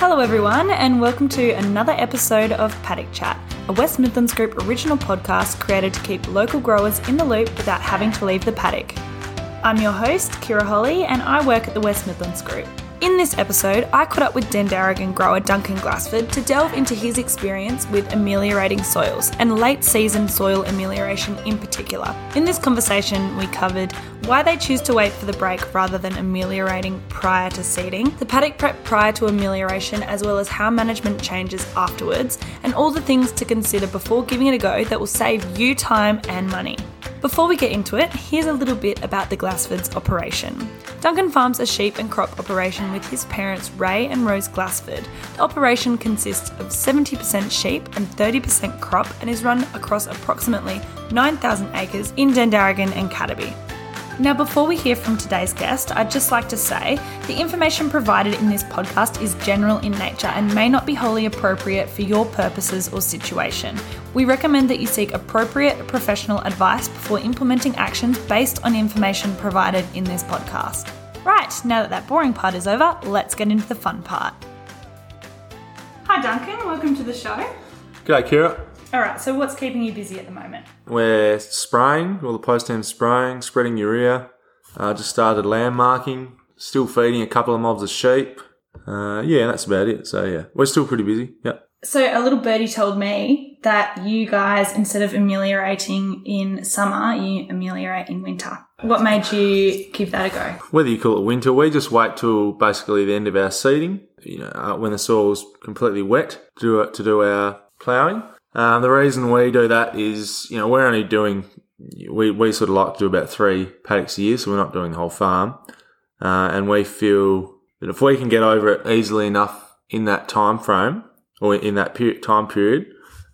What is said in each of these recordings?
Hello, everyone, and welcome to another episode of Paddock Chat, a West Midlands Group original podcast created to keep local growers in the loop without having to leave the paddock. I'm your host, Kira Holly, and I work at the West Midlands Group. In this episode, I caught up with Dandaragan grower Duncan Glassford to delve into his experience with ameliorating soils and late season soil amelioration in particular. In this conversation, we covered why they choose to wait for the break rather than ameliorating prior to seeding, the paddock prep prior to amelioration, as well as how management changes afterwards, and all the things to consider before giving it a go that will save you time and money. Before we get into it, here's a little bit about the Glassfords operation. Duncan farms a sheep and crop operation with his parents Ray and Rose Glassford. The operation consists of 70% sheep and 30% crop and is run across approximately 9,000 acres in Dandaragan and Cataby. Now, before we hear from today's guest, I'd just like to say the information provided in this podcast is general in nature and may not be wholly appropriate for your purposes or situation. We recommend that you seek appropriate professional advice before implementing actions based on information provided in this podcast. Right, now that that boring part is over, let's get into the fun part. Hi, Duncan, welcome to the show. G'day, Kira. All right, so what's keeping you busy at the moment? We're spraying, all the post ham spraying, spreading urea. Uh, just started land marking, still feeding a couple of mobs of sheep. Uh, yeah, that's about it. So yeah, we're still pretty busy. Yep. So a little birdie told me that you guys, instead of ameliorating in summer, you ameliorate in winter. What made you give that a go? Whether you call it winter, we just wait till basically the end of our seeding. You know, uh, when the soil's completely wet do it, to do our ploughing. Um, the reason we do that is, you know, we're only doing, we, we sort of like to do about three paddocks a year, so we're not doing the whole farm. Uh, and we feel that if we can get over it easily enough in that time frame, or in that time period,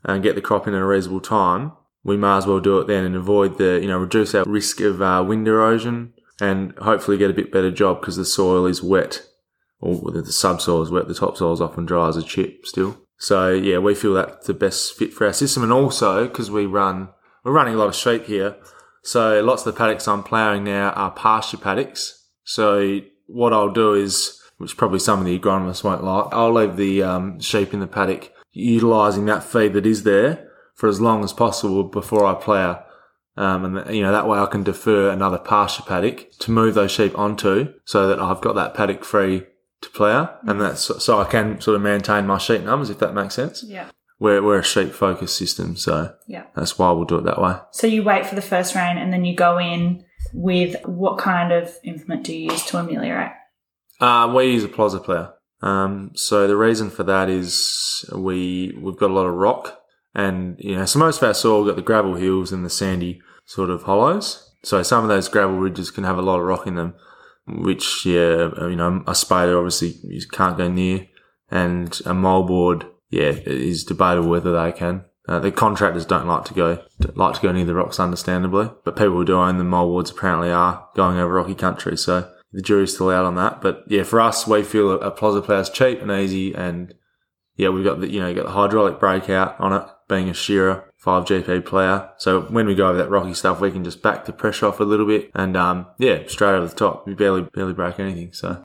and get the crop in a reasonable time, we might as well do it then and avoid the, you know, reduce our risk of uh, wind erosion and hopefully get a bit better job because the soil is wet, or the subsoil is wet, the topsoil is often dry as a chip still. So yeah, we feel that's the best fit for our system, and also because we run, we're running a lot of sheep here, so lots of the paddocks I'm ploughing now are pasture paddocks. So what I'll do is, which probably some of the agronomists won't like, I'll leave the um, sheep in the paddock, utilising that feed that is there for as long as possible before I plough. Um, and you know that way I can defer another pasture paddock to move those sheep onto, so that I've got that paddock free to plough, and that's so I can sort of maintain my sheep numbers if that makes sense. Yeah. We're we're a sheep focused system, so Yeah. that's why we'll do it that way. So you wait for the first rain and then you go in with what kind of implement do you use to ameliorate? Uh, we use a Plozza plough. Um, so the reason for that is we we've got a lot of rock, and you know, so most of our soil got the gravel hills and the sandy sort of hollows. So some of those gravel ridges can have a lot of rock in them, which yeah, you know, a spader obviously you can't go near, and a moldboard, yeah, it is debatable whether they can. Uh, the contractors don't like to go like to go near the rocks, understandably, but people who do own the moldboards apparently are going over rocky country. So the jury's still out on that. But yeah, for us, we feel a, a Plozza plough is cheap and easy, and yeah, we've got the you know you got the hydraulic breakout on it, being a Shearer five GP plough. So when we go over that rocky stuff, we can just back the pressure off a little bit, and um, yeah, straight over the top. We barely barely break anything. So.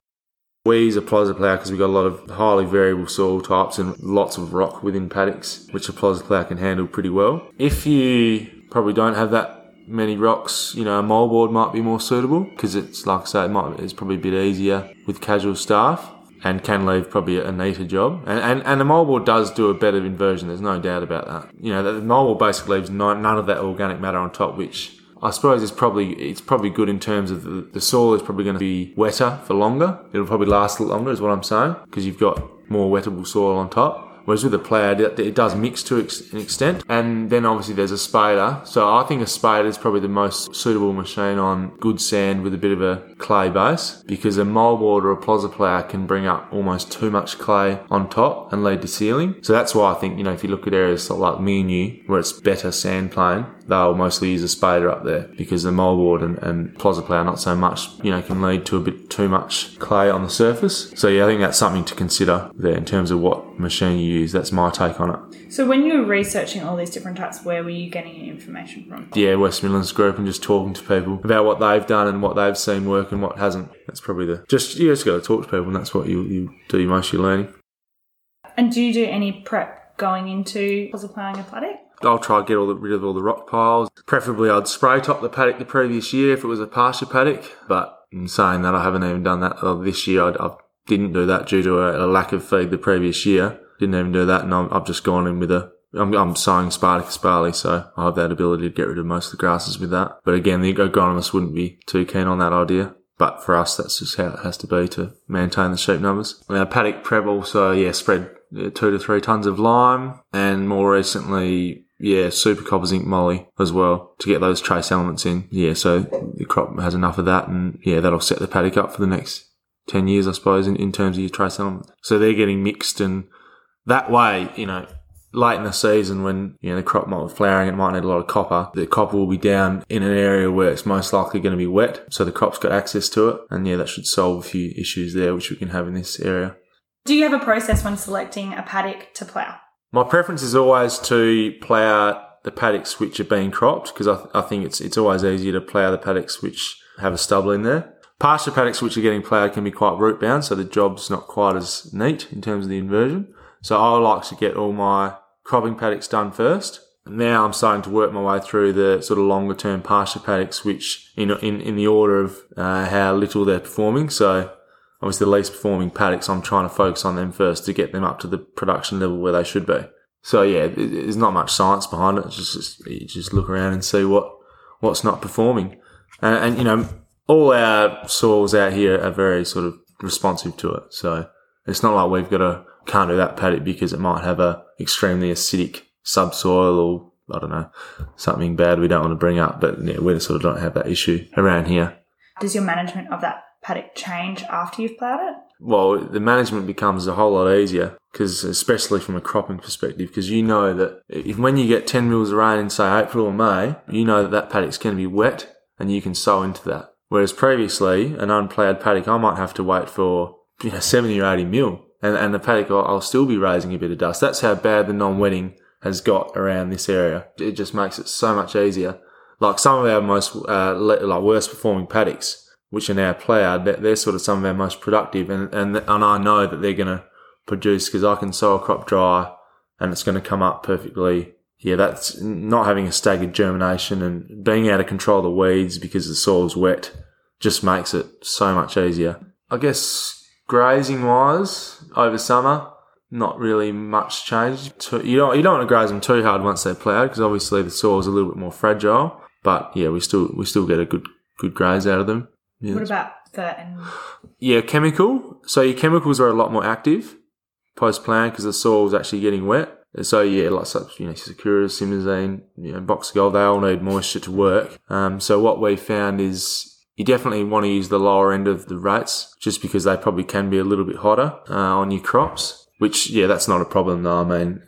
We use a Plozza plough because we've got a lot of highly variable soil types and lots of rock within paddocks, which a Plozza plough can handle pretty well. If you probably don't have that many rocks, you know, a moldboard might be more suitable because it's like I say, it might it's probably a bit easier with casual staff and can leave probably a neater job. And and, and the moldboard does do a better inversion. There's no doubt about that. You know, the moldboard basically leaves no, none of that organic matter on top, which I suppose is probably it's probably good in terms of the, the soil is probably going to be wetter for longer. It'll probably last longer, is what I'm saying, because you've got more wettable soil on top. Whereas with the plough, it, it does mix to ex- an extent. And then obviously there's a spader. So I think a spader is probably the most suitable machine on good sand with a bit of a clay base because a moldboard or a plozza plough can bring up almost too much clay on top and lead to sealing. So that's why I think, you know, if you look at areas like me and you, where it's better sand playing, they'll mostly use a spader up there because the moldboard and, and plozza plough not so much, you know, can lead to a bit too much clay on the surface. So yeah, I think that's something to consider there in terms of what machine you use. That's my take on it. So when you were researching all these different types, where were you getting your information from? Yeah, West Midlands Group and just talking to people about what they've done and what they've seen work and what hasn't. That's probably the just you just got to talk to people and that's what you you do most of your learning. And do you do any prep going into ploughing a paddock? I'll try to get all the, rid of all the rock piles. Preferably, I'd spray top the paddock the previous year if it was a pasture paddock. But in saying that, I haven't even done that uh, this year. I, I didn't do that due to a, a, lack of feed the previous year. Didn't even do that, and i have just gone in with a. I'm, I'm sowing Spartacus barley, so I have that ability to get rid of most of the grasses with that. But again, the agronomist wouldn't be too keen on that idea. But for us, that's just how it has to be to maintain the sheep numbers. Our paddock prep also, yeah, spread Uh, two to three tons of lime, and more recently yeah, super copper zinc moly as well to get those trace elements in. Yeah, so the crop has enough of that and yeah, that'll set the paddock up for the next 10 years, I suppose, in, in terms of your trace elements. So they're getting mixed and that way, you know, late in the season when, you know, the crop might be flowering, it might need a lot of copper. The copper will be down in an area where it's most likely going to be wet. So the crop's got access to it. And yeah, that should solve a few issues there, which we can have in this area. Do you have a process when selecting a paddock to plough? My preference is always to plough the paddocks which are being cropped because I, th- I think it's it's always easier to plough the paddocks which have a stubble in there. Pasture paddocks which are getting ploughed can be quite root bound, so the job's not quite as neat in terms of the inversion. So I like to get all my cropping paddocks done first. Now I'm starting to work my way through the sort of longer term pasture paddocks, which in in, in the order of uh, how little they're performing. So obviously the least performing paddocks, I'm trying to focus on them first to get them up to the production level where they should be. So yeah, there's not much science behind it. It's just, just you just look around and see what what's not performing, and, and you know all our soils out here are very sort of responsive to it. So it's not like we've got to can't do that paddock because it might have a extremely acidic subsoil or I don't know something bad we don't want to bring up. But yeah, we sort of don't have that issue around here. Does your management of that paddock change after you've ploughed it? Well, the management becomes a whole lot easier because, especially from a cropping perspective, because you know that if when you get 10 mils of rain in, say, April or May, you know that that paddock's going to be wet and you can sow into that. Whereas previously, an unploughed paddock, I might have to wait for, you know, 70 or 80 mil and, and the paddock, I'll, I'll still be raising a bit of dust. That's how bad the non-wetting has got around this area. It just makes it so much easier. Like some of our most, uh, like worst performing paddocks, which are now ploughed, they're sort of some of our most productive. And, and, and I know that they're going to produce because I can sow a crop dry and it's going to come up perfectly. Yeah, that's not having a staggered germination and being able to control the weeds because the soil's wet just makes it so much easier. I guess grazing wise over summer, not really much change. You don't you don't want to graze them too hard once they're ploughed because obviously the soil is a little bit more fragile. But yeah, we still we still get a good good graze out of them. Yeah. What about the and yeah chemical? So your chemicals are a lot more active post plant because the soil is actually getting wet. So yeah, like such you know Sakura, Simazine, you know Boxer Gold, they all need moisture to work. Um, so what we found is you definitely want to use the lower end of the rates just because they probably can be a little bit hotter uh, on your crops. Which yeah, that's not a problem though. I mean,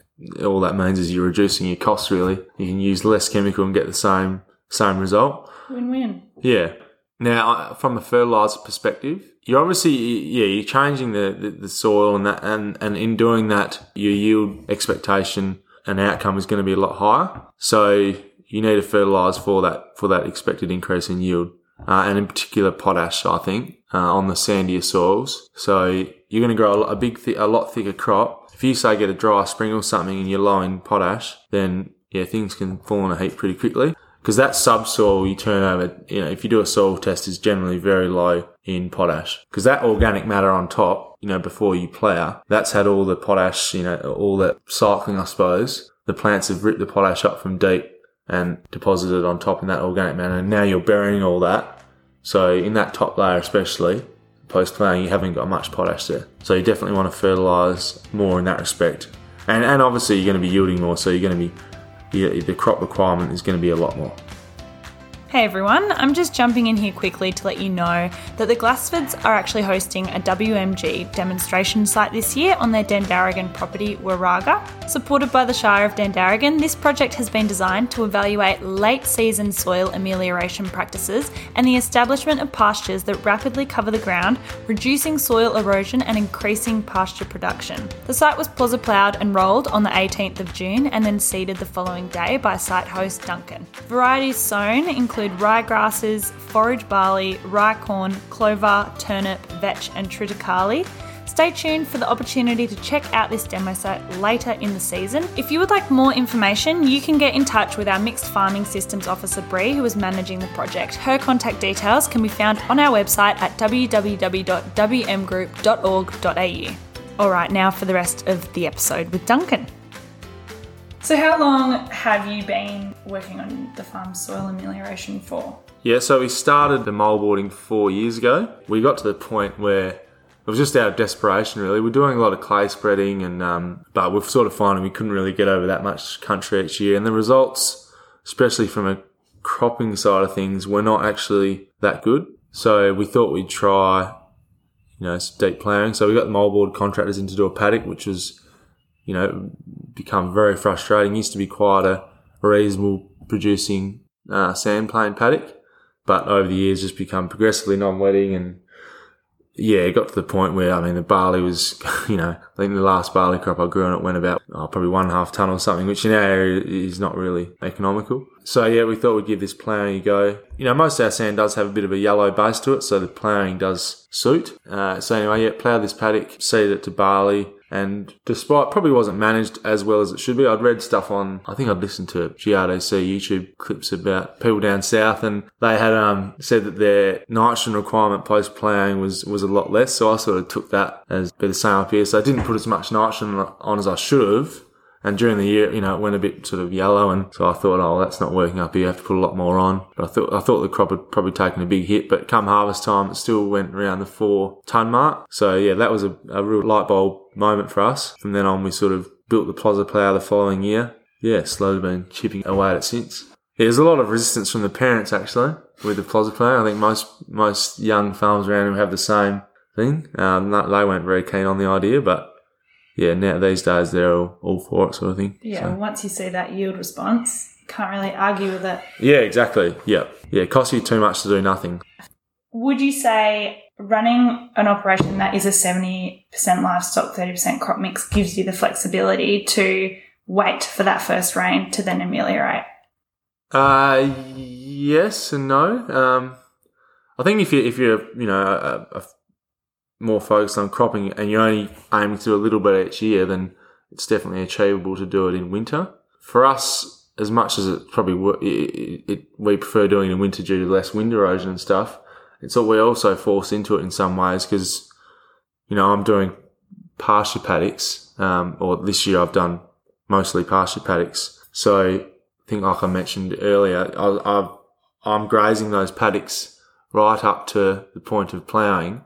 all that means is you're reducing your costs. Really, you can use less chemical and get the same same result. Win-win. Yeah. Now, from a fertilizer perspective, you're obviously yeah you're changing the, the, the, soil and that and and in doing that your yield expectation and outcome is going to be a lot higher. So you need to fertilize for that for that expected increase in yield, uh, and in particular potash. I think uh, on the sandier soils. So you're going to grow a, big th- a lot thicker crop. If you say get a dry spring or something and you're low in potash, then yeah things can fall in a heap pretty quickly because that subsoil you turn over, you know, if you do a soil test, is generally very low in potash. Because that organic matter on top, you know, before you plough, that's had all the potash, you know, all that cycling, I suppose. The plants have ripped the potash up from deep and deposited on top in that organic matter. And now you're burying all that. So in that top layer, especially post ploughing, you haven't got much potash there. So you definitely want to fertilise more in that respect. And, and obviously you're going to be yielding more, so you're going to be the, the crop requirement is going to be a lot more. Hey everyone, I'm just jumping in here quickly to let you know that the Glassfords are actually hosting a WMG demonstration site this year on their Dandaragan property, Waraga. Supported by the Shire of Dandaragan, this project has been designed to evaluate late season soil amelioration practices and the establishment of pastures that rapidly cover the ground, reducing soil erosion and increasing pasture production. The site was plozza ploughed and rolled on the 18th of June and then seeded the following day by site host Duncan. Varieties sown include include ryegrasses, forage barley, rye corn, clover, turnip, vetch, and triticale. Stay tuned for the opportunity to check out this demo site later in the season. If you would like more information, you can get in touch with our Mixed Farming Systems Officer Bree, who is managing the project. Her contact details can be found on our website at www.wmgroup.org.au. Alright, now for the rest of the episode with Duncan. So, how long have you been working on the farm soil amelioration for? Yeah, so we started the moldboarding four years ago. We got to the point where it was just out of desperation, really. We're doing a lot of clay spreading, and um, but we're sort of finding we couldn't really get over that much country each year, and the results, especially from a cropping side of things, were not actually that good. So we thought we'd try, you know, deep ploughing. So we got the moldboard contractors in to do a paddock, which was, you know, become very frustrating. Used to be quite a reasonable producing uh, sand plain paddock but over the years just become progressively non-wetting and yeah, it got to the point where, I mean, the barley was, you know, I think the last barley crop I grew on it went about oh, probably one and a half ton or something, which in our area is not really economical. So yeah, we thought we'd give this ploughing a go. You know, most of our sand does have a bit of a yellow base to it, so the ploughing does suit. Uh, so anyway, yeah, ploughed this paddock, seeded it to barley, and despite probably wasn't managed as well as it should be, I'd read stuff on, I think I'd listened to GRDC YouTube clips about people down south and they had um, said that their nitrogen requirement post playing was, was a lot less. So I sort of took that as be the same up here. So I didn't put as much nitrogen on as I should have. And during the year, you know, it went a bit sort of yellow, and so I thought, oh, that's not working up here. You have to put a lot more on. But I thought, I thought the crop had probably taken a big hit. But come harvest time, it still went around the four ton mark. So yeah, that was a, a real light bulb moment for us. From then on, we sort of built the Plozza plough the following year. Yeah, slowly been chipping away at it since. There's a lot of resistance from the parents actually with the Plozza plough. I think most most young farmers around here have the same thing. Um, they weren't very keen on the idea, but yeah, now these days they're all, all for it, sort of thing. Yeah, so. once you see that yield response, can't really argue with it. Yeah, exactly. Yeah, yeah, it costs you too much to do nothing. Would you say running an operation that is a 70% livestock, 30% crop mix gives you the flexibility to wait for that first rain to then ameliorate? Uh, yes and no. Um, I think if you if you're you know a, a more focused on cropping and you're only aiming to do a little bit each year, then it's definitely achievable to do it in winter. For us, as much as it probably it, it, we prefer doing it in winter due to less wind erosion and stuff, it's what we also force into it in some ways because you know I'm doing pasture paddocks, um, or this year I've done mostly pasture paddocks. So I think, like I mentioned earlier, I, I'm grazing those paddocks right up to the point of ploughing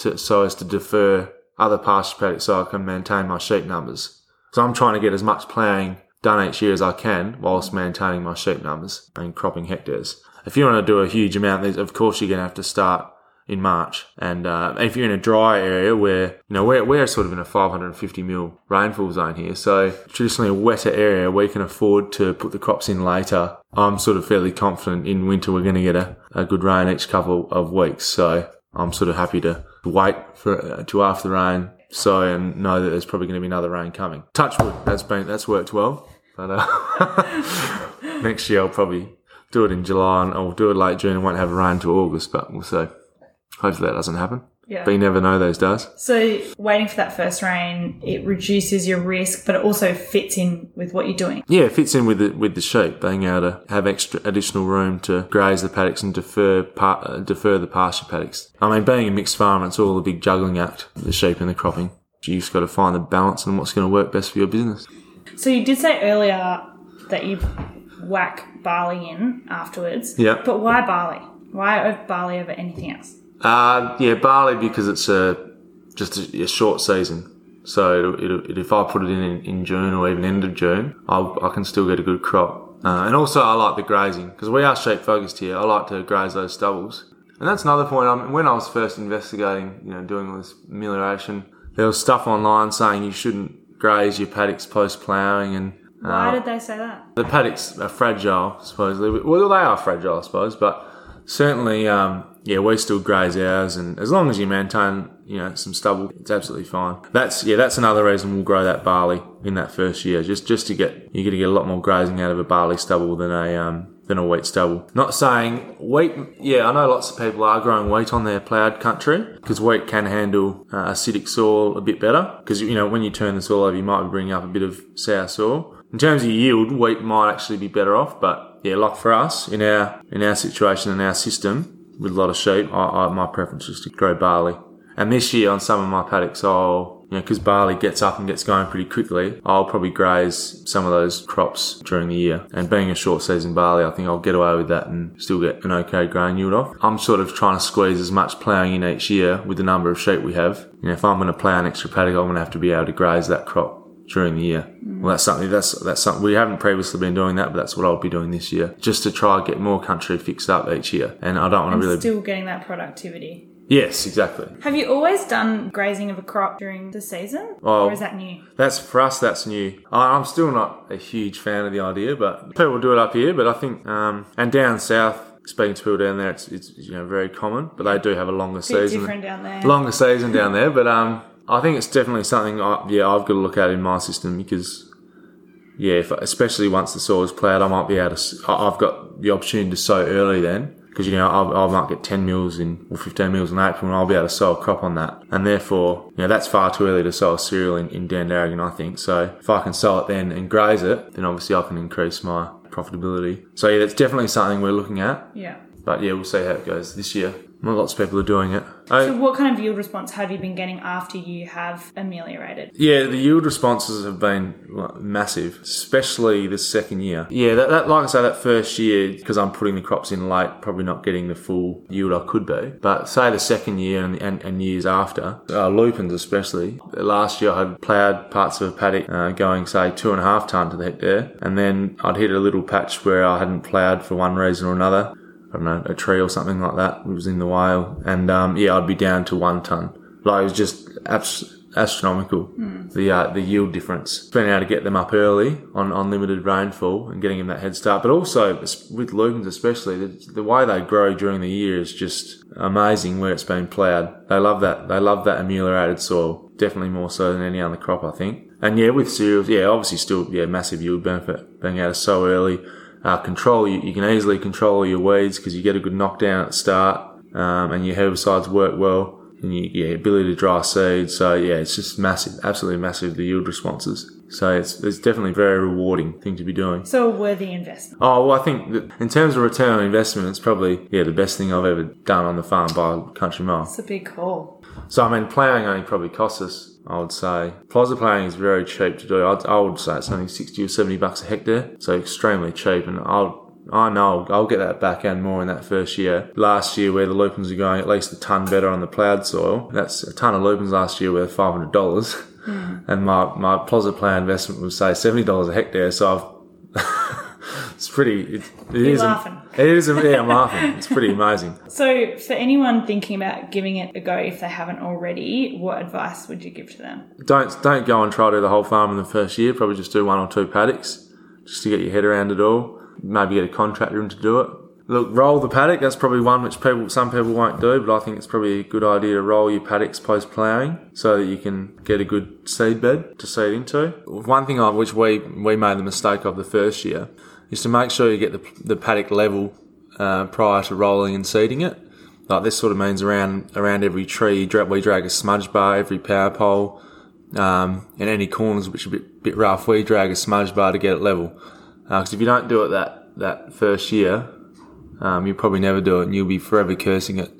to, so as to defer other pasture paddocks so I can maintain my sheep numbers. So I'm trying to get as much ploughing done each year as I can whilst maintaining my sheep numbers and cropping hectares. If you want to do a huge amount, these of course you're going to have to start in March. And uh, if you're in a dry area where, you know, we're, we're sort of in a 550 mil rainfall zone here. So traditionally a wetter area, we can afford to put the crops in later. I'm sort of fairly confident in winter we're going to get a, a good rain each couple of weeks. So I'm sort of happy to wait for uh, to after the rain, so and know that there's probably going to be another rain coming. Touch wood, that's been that's worked well. But uh, next year I'll probably do it in July and I'll do it late June and won't have rain till August, but we'll see. Hopefully that doesn't happen. Yeah. But you never know those days. So waiting for that first rain, it reduces your risk, but it also fits in with what you're doing. Yeah, it fits in with the, with the sheep, being able to have extra additional room to graze the paddocks and defer par, uh, defer the pasture paddocks. I mean, being a mixed farm, it's all a big juggling act, the sheep and the cropping. You've just got to find the balance and what's going to work best for your business. So you did say earlier that you whack barley in afterwards. Yeah. But why barley? Why barley over anything else? Uh, yeah, barley because it's a just a, a short season. So it, it, if I put it in, in, in June or even end of June, I'll, i can still get a good crop. Uh, and also, I like the grazing because we are sheep focused here. I like to graze those stubbles, and that's another point. I mean, when I was first investigating, you know, doing all this amelioration, there was stuff online saying you shouldn't graze your paddocks post ploughing, and uh, why did they say that? The paddocks are fragile, supposedly. Well, they are fragile, I suppose, but certainly um, yeah, we still graze ours, and as long as you maintain, you know, some stubble, it's absolutely fine. That's yeah, that's another reason we'll grow that barley in that first year, just just to get you're going to get a lot more grazing out of a barley stubble than a um, than a wheat stubble. Not saying wheat, yeah, I know lots of people are growing wheat on their ploughed country because wheat can handle uh, acidic soil a bit better. Because, you know, when you turn the soil over, you might be bringing up a bit of sour soil. In terms of yield, wheat might actually be better off, but yeah, like for us in our in our situation and our system with a lot of sheep, I, I, my preference is to grow barley. And this year on some of my paddocks, I'll you know, because barley gets up and gets going pretty quickly, I'll probably graze some of those crops during the year. And being a short season barley, I think I'll get away with that and still get an okay grain yield off. I'm sort of trying to squeeze as much ploughing in each year with the number of sheep we have. You know, if I'm going to plough an extra paddock, I'm going to have to be able to graze that crop during the year. Well, that's something that's that's something we haven't previously been doing that, but that's what I'll be doing this year, just to try and get more country fixed up each year. And I don't want And to really. still getting that productivity. yes, exactly. Have you always done grazing of a crop during the season? Oh. or is that new? That's for us. That's new. I- I'm still not a huge fan of the idea, but people do it up here. But I think, um, and down south, speaking to people down there, it's, it's you know very common. But they do have a longer Bit season. different down there. longer season down there. But um, I think it's definitely something. I, yeah, I've got to look at in my system because yeah, if, especially once the soil is ploughed, I might be able to. I've got the opportunity to sow early then. Because you know I, I might get ten mils in or fifteen mils in April, and I'll be able to sow a crop on that. And therefore, you know that's far too early to sow a cereal in, in Dandaragan, I think. So if I can sow it then and graze it, then obviously I can increase my profitability. So yeah, that's definitely something we're looking at. yeah. But yeah, we'll see how it goes this year. Not lots of people are doing it. I- So, what kind of yield response have you been getting after you have ameliorated? Yeah, the yield responses have been massive, especially the second year. Yeah, that, that like I say, that first year because I'm putting the crops in late, probably not getting the full yield I could be. But say the second year and, and, and years after, uh, lupins especially. Last year I had ploughed parts of a paddock uh, going say two and a half ton to the hectare, and then I'd hit a little patch where I hadn't ploughed for one reason or another. I don't know, a tree or something like that. It was in the whale. And, um, yeah, I'd be down to one ton. Like, it was just abs- astronomical, the, uh, the yield difference. Being able to get them up early on, on limited rainfall and getting them that head start. But also, with lupins especially, the, the way they grow during the year is just amazing where it's been ploughed. They love that. They love that ameliorated soil. Definitely more so than any other crop, I think. And yeah, with cereals, yeah, obviously still, yeah, massive yield benefit being able to sow early uh, control. You, you can easily control your weeds because you get a good knockdown at the start, um, and your herbicides work well, and you, yeah, ability to dry seed. So yeah, it's just massive, absolutely massive the yield responses. So it's it's definitely a very rewarding thing to be doing. So, a worthy investment. Oh well, I think that in terms of return on investment, it's probably yeah the best thing I've ever done on the farm by country mile. It's a big call. So I mean, ploughing only probably costs us. I would say plozza ploughing is very cheap to do. I'd, I would say it's only sixty or seventy bucks a hectare, so extremely cheap. And I'll I know I'll get that back and more in that first year. Last year, where the lupins are going at least a ton better on the ploughed soil, that's a ton of lupins last year worth five hundred dollars. Hmm. And my my plozza plough investment was say seventy dollars a hectare. So I've it's pretty. It, it You're is. laughing. It is. Yeah, I'm laughing. It's pretty amazing. So, for anyone thinking about giving it a go if they haven't already, what advice would you give to them? don't don't go and try to do the whole farm in the first year. Probably just do one or two paddocks, just to get your head around it all. Maybe get a contractor in to do it. Look, roll the paddock. That's probably one which people, some people won't do, but I think it's probably a good idea to roll your paddocks post ploughing so that you can get a good seed bed to seed into. One thing on which we we made the mistake of the first year is to make sure you get the the paddock level uh, prior to rolling and seeding it. Like this sort of means around around every tree, we drag a smudge bar, every power pole, um, and any corners which are a bit, bit rough, we drag a smudge bar to get it level. Because if you don't do it that that first year, um, you'll probably never do it, and you'll be forever cursing it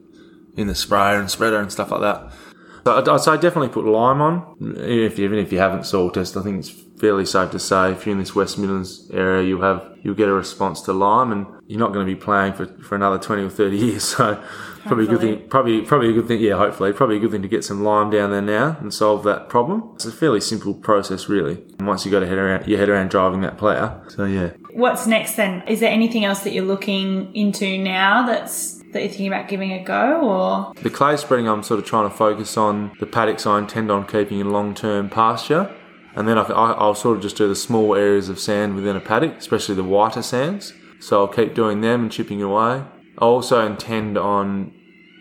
in the sprayer and spreader and stuff like that. So I'd, say definitely put lime on, if even if you haven't soil tested. I think it's fairly safe to say if you're in this West Midlands area, you'll have you'll get a response to lime, and you're not going to be playing for, for another twenty or thirty years. So probably a good thing. Probably probably a good thing. Yeah, hopefully, probably a good thing to get some lime down there now and solve that problem. It's a fairly simple process, really. Once you got a head around your head around driving that plough. So yeah. What's next then? Is there anything else that you're looking into now that's that you're thinking about giving a go or The clay spreading, I'm sort of trying to focus on the paddocks I intend on keeping in long-term pasture, and then I, I- I'll sort of just do the small areas of sand within a paddock, especially the whiter sands. So I'll keep doing them and chipping away. I also intend on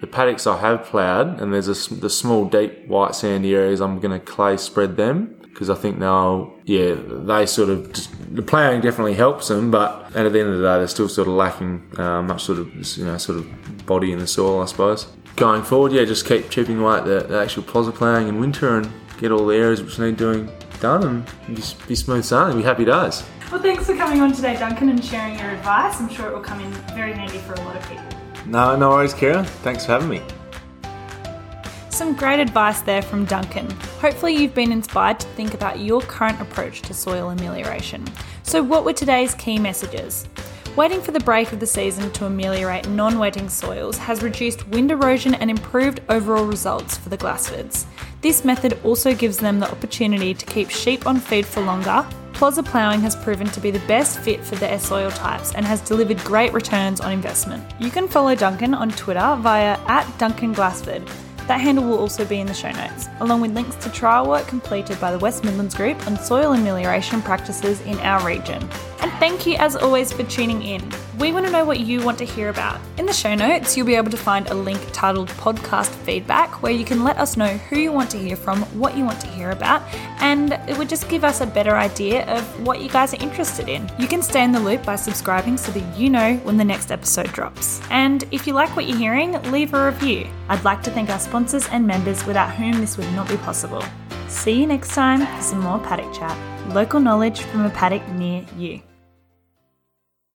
the paddocks I have ploughed, and there's a, the small, deep, white sandy areas, I'm going to clay spread them because I think they'll, yeah, they sort of just, the ploughing definitely helps them, but at the end of the day, they're still sort of lacking uh, much sort of, you know, sort of body in the soil, I suppose. Going forward, yeah, just keep chipping away at the, the actual plozza ploughing in winter and get all the areas which need doing done and just be smooth sailing, be happy days. Well, thanks for coming on today, Duncan, and sharing your advice. I'm sure it will come in very handy for a lot of people. No, no worries, Kira. Thanks for having me. Some great advice there from Duncan. Hopefully, you've been inspired to think about your current approach to soil amelioration. So, what were today's key messages? Waiting for the break of the season to ameliorate non wetting soils has reduced wind erosion and improved overall results for the Glassfords. This method also gives them the opportunity to keep sheep on feed for longer. Plozza ploughing has proven to be the best fit for their soil types and has delivered great returns on investment. You can follow Duncan on Twitter via at Duncan Glassford. That handle will also be in the show notes, along with links to trial work completed by the West Midlands Group on soil amelioration practices in our region. And thank you as always for tuning in. We want to know what you want to hear about. In the show notes, you'll be able to find a link titled Podcast Feedback where you can let us know who you want to hear from, what you want to hear about, and it would just give us a better idea of what you guys are interested in. You can stay in the loop by subscribing so that you know when the next episode drops. And if you like what you're hearing, leave a review. I'd like to thank our sponsors and members without whom this would not be possible. See you next time for some more paddock chat. Local knowledge from a paddock near you.